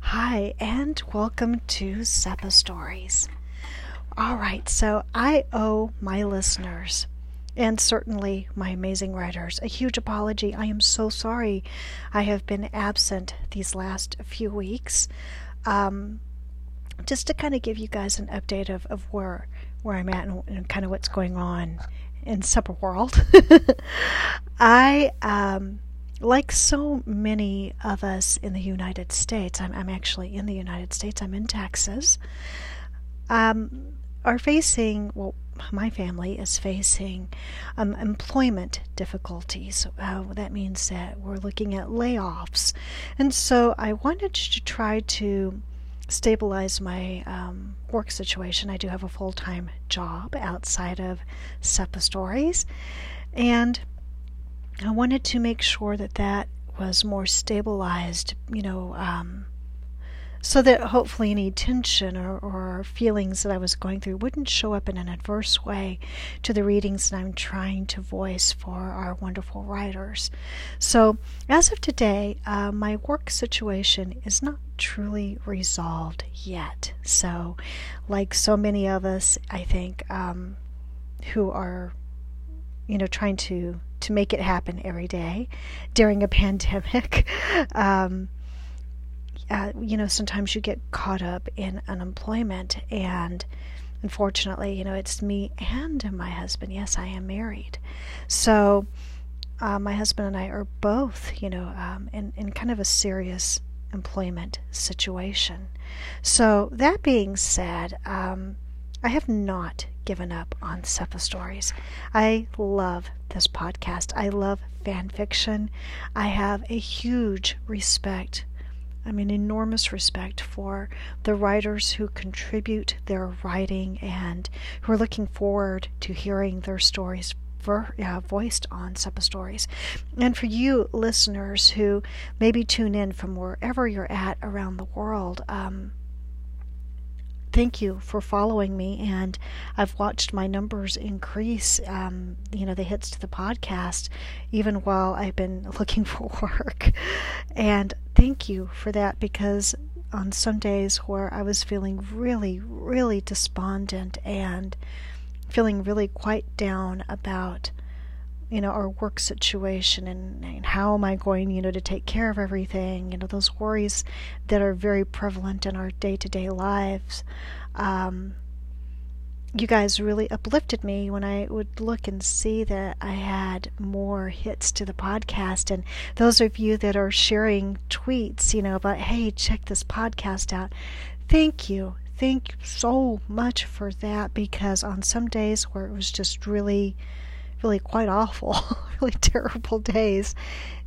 Hi, and welcome to SEPA Stories. All right, so I owe my listeners and certainly my amazing writers a huge apology. I am so sorry I have been absent these last few weeks. Um, just to kind of give you guys an update of, of where where I'm at and, and kind of what's going on in SEPA world. I um, like so many of us in the United States, I'm, I'm actually in the United States, I'm in Texas, um, are facing, well, my family is facing um, employment difficulties. Uh, that means that we're looking at layoffs. And so I wanted to try to stabilize my um, work situation. I do have a full time job outside of SEPA Stories. And I wanted to make sure that that was more stabilized, you know, um, so that hopefully any tension or, or feelings that I was going through wouldn't show up in an adverse way to the readings that I'm trying to voice for our wonderful writers. So, as of today, uh, my work situation is not truly resolved yet. So, like so many of us, I think, um, who are, you know, trying to to make it happen every day during a pandemic. Um, uh, you know, sometimes you get caught up in unemployment, and unfortunately, you know, it's me and my husband. Yes, I am married. So, uh, my husband and I are both, you know, um, in, in kind of a serious employment situation. So, that being said, um, I have not given up on SEPA stories. I love this podcast. I love fan fiction. I have a huge respect, I mean, enormous respect for the writers who contribute their writing and who are looking forward to hearing their stories uh, voiced on SEPA Stories. And for you listeners who maybe tune in from wherever you're at around the world, um, thank you for following me. And I've watched my numbers increase, um, you know, the hits to the podcast, even while I've been looking for work. And thank you for that because on some days where I was feeling really, really despondent and feeling really quite down about you know, our work situation and, and, how am I going, you know, to take care of everything, you know, those worries that are very prevalent in our day to day lives. Um, you guys really uplifted me when I would look and see that I had more hits to the podcast. And those of you that are sharing tweets, you know, about, hey, check this podcast out. Thank you. Thank you so much for that because on some days where it was just really really quite awful, really terrible days,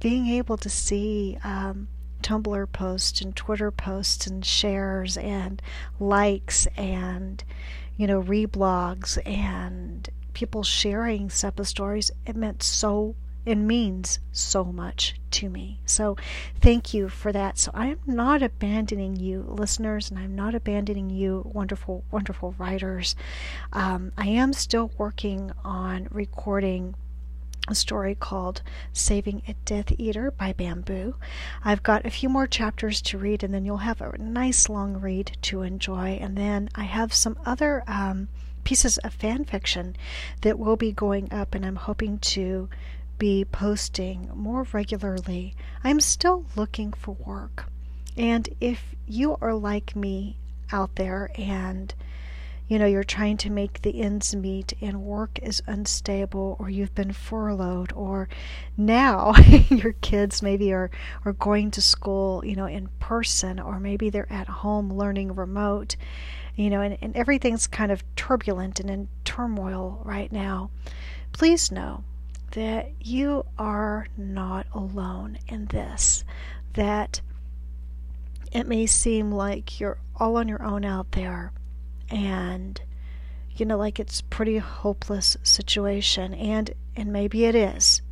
being able to see um, Tumblr posts and Twitter posts and shares and likes and you know reblogs and people sharing SEPA stories, it meant so it means so much to me. So, thank you for that. So, I am not abandoning you, listeners, and I'm not abandoning you, wonderful, wonderful writers. Um, I am still working on recording a story called Saving a Death Eater by Bamboo. I've got a few more chapters to read, and then you'll have a nice long read to enjoy. And then I have some other um, pieces of fan fiction that will be going up, and I'm hoping to be posting more regularly. I'm still looking for work. And if you are like me out there and you know you're trying to make the ends meet and work is unstable or you've been furloughed or now your kids maybe are are going to school you know in person or maybe they're at home learning remote you know and, and everything's kind of turbulent and in turmoil right now please know that you are not alone in this, that it may seem like you're all on your own out there and you know like it's pretty hopeless situation and and maybe it is.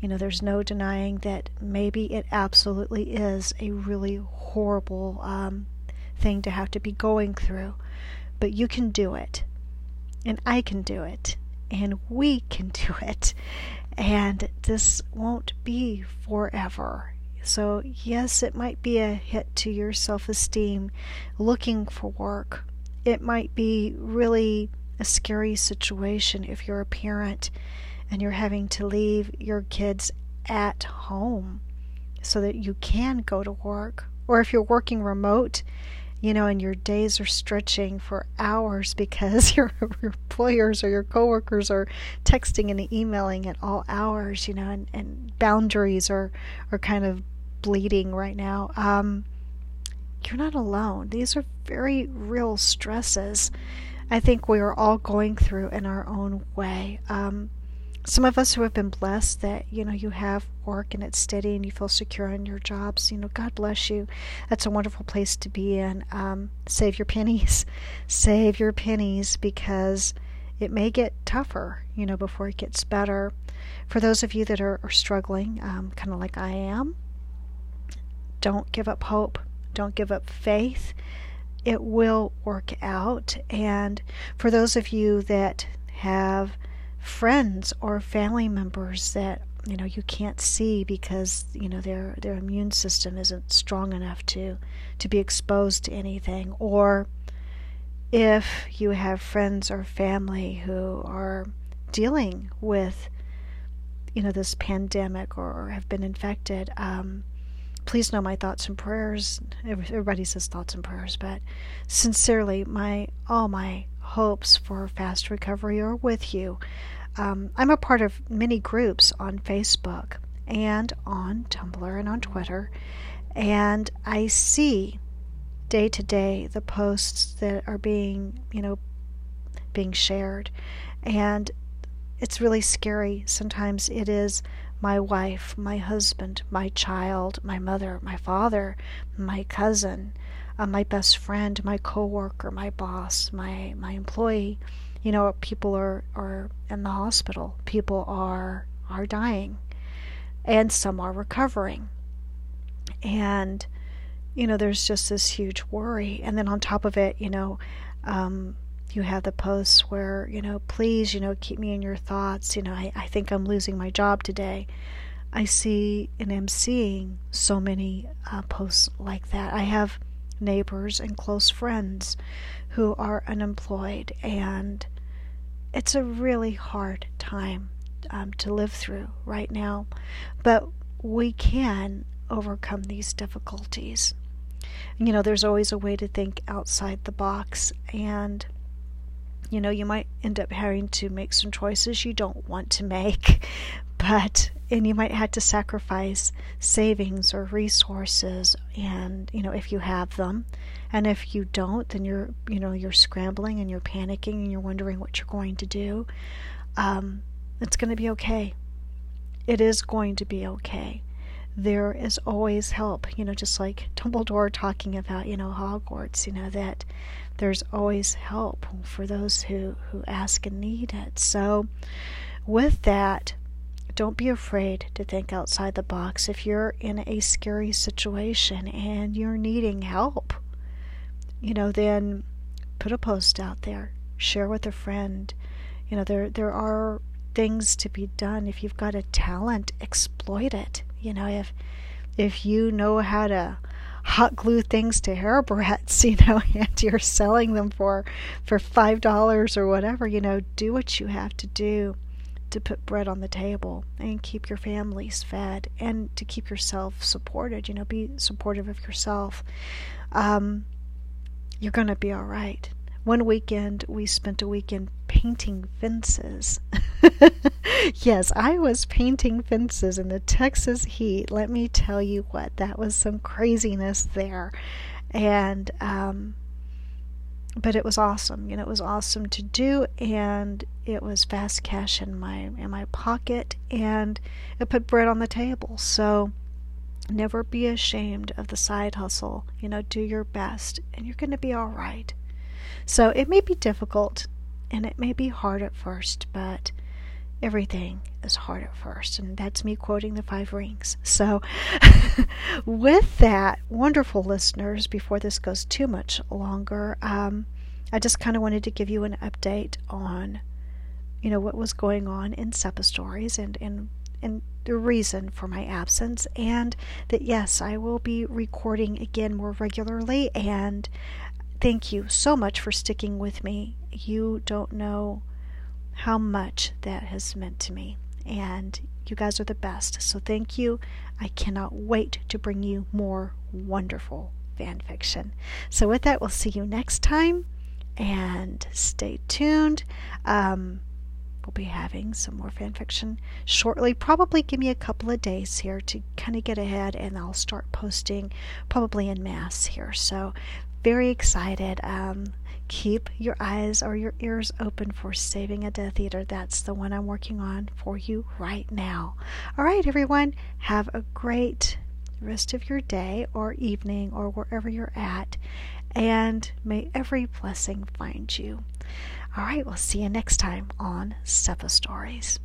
You know there's no denying that maybe it absolutely is a really horrible um, thing to have to be going through but you can do it and i can do it and we can do it. And this won't be forever. So, yes, it might be a hit to your self esteem looking for work. It might be really a scary situation if you're a parent and you're having to leave your kids at home so that you can go to work. Or if you're working remote, you know, and your days are stretching for hours because your, your employers or your coworkers are texting and emailing at all hours, you know, and, and boundaries are, are kind of bleeding right now. Um, you're not alone. These are very real stresses. I think we are all going through in our own way. Um, some of us who have been blessed that you know you have work and it's steady and you feel secure in your jobs you know god bless you. That's a wonderful place to be in. Um, save your pennies. Save your pennies because it may get tougher you know before it gets better. For those of you that are, are struggling um, kind of like i am don't give up hope. Don't give up faith. It will work out. And for those of you that have friends or family members that you know you can't see because you know their their immune system isn't strong enough to to be exposed to anything. Or if you have friends or family who are dealing with you know this pandemic or, have been infected um, please know my thoughts and prayers. Everybody says thoughts and prayers but sincerely my all my hopes for fast recovery are with you um, I'm a part of many groups on Facebook and on Tumblr and on Twitter, and I see day to day the posts that are being, you know, being shared, and it's really scary. Sometimes it is my wife, my husband, my child, my mother, my father, my cousin, uh, my best friend, my coworker, my boss, my my employee you know, people are, are in the hospital, people are are dying, and some are recovering. And you know, there's just this huge worry. And then on top of it, you know, um, you have the posts where, you know, please, you know, keep me in your thoughts. You know, I, I think I'm losing my job today. I see and am seeing so many uh, posts like that. I have neighbors and close friends who are unemployed and it's a really hard time um, to live through right now, but we can overcome these difficulties. You know, there's always a way to think outside the box, and you know, you might end up having to make some choices you don't want to make, but and you might have to sacrifice savings or resources and you know if you have them. And if you don't then you're you know you're scrambling and you're panicking and you're wondering what you're going to do um, it's going to be okay. It is going to be okay there is always help you know just like dumbledore talking about you know hogwarts you know that there's always help for those who who ask and need it so with that don't be afraid to think outside the box if you're in a scary situation and you're needing help. You know, then put a post out there, share with a friend. You know, there there are things to be done. If you've got a talent, exploit it. You know, if if you know how to hot glue things to hair hairbrets, you know, and you're selling them for for five dollars or whatever, you know, do what you have to do to put bread on the table and keep your families fed and to keep yourself supported. You know, be supportive of yourself. Um, you're to be all right. One weekend, we spent a weekend painting fences. yes, I was painting fences in the Texas heat. Let me tell you what, that was some craziness there. And, um, but it was awesome. You know, it was awesome to do, and it was fast cash in my in my pocket, and it put bread on the table. So never be ashamed of the side hustle. You know, do your best, and you're going to be all right. So it may be difficult, and it may be hard at first, but everything is hard at first. And that's me quoting the five rings. So, with that, wonderful listeners, before this goes too much longer, um, I just kind of wanted to give you an update on, you know, what was going on in SEPA stories and, and, and the reason for my absence, and that yes, I will be recording again more regularly. And thank you so much for sticking with me. You don't know how much that has meant to me, and you guys are the best. So thank you. I cannot wait to bring you more wonderful fan fiction. So, with that, we'll see you next time and stay tuned. Um, we'll be having some more fan fiction shortly. Probably give me a couple of days here to kind of get ahead, and I'll start posting probably in mass here. So, very excited. Um, keep your eyes or your ears open for Saving a Death Eater. That's the one I'm working on for you right now. All right, everyone, have a great rest of your day or evening or wherever you're at, and may every blessing find you. All right, we'll see you next time on SEPA Stories.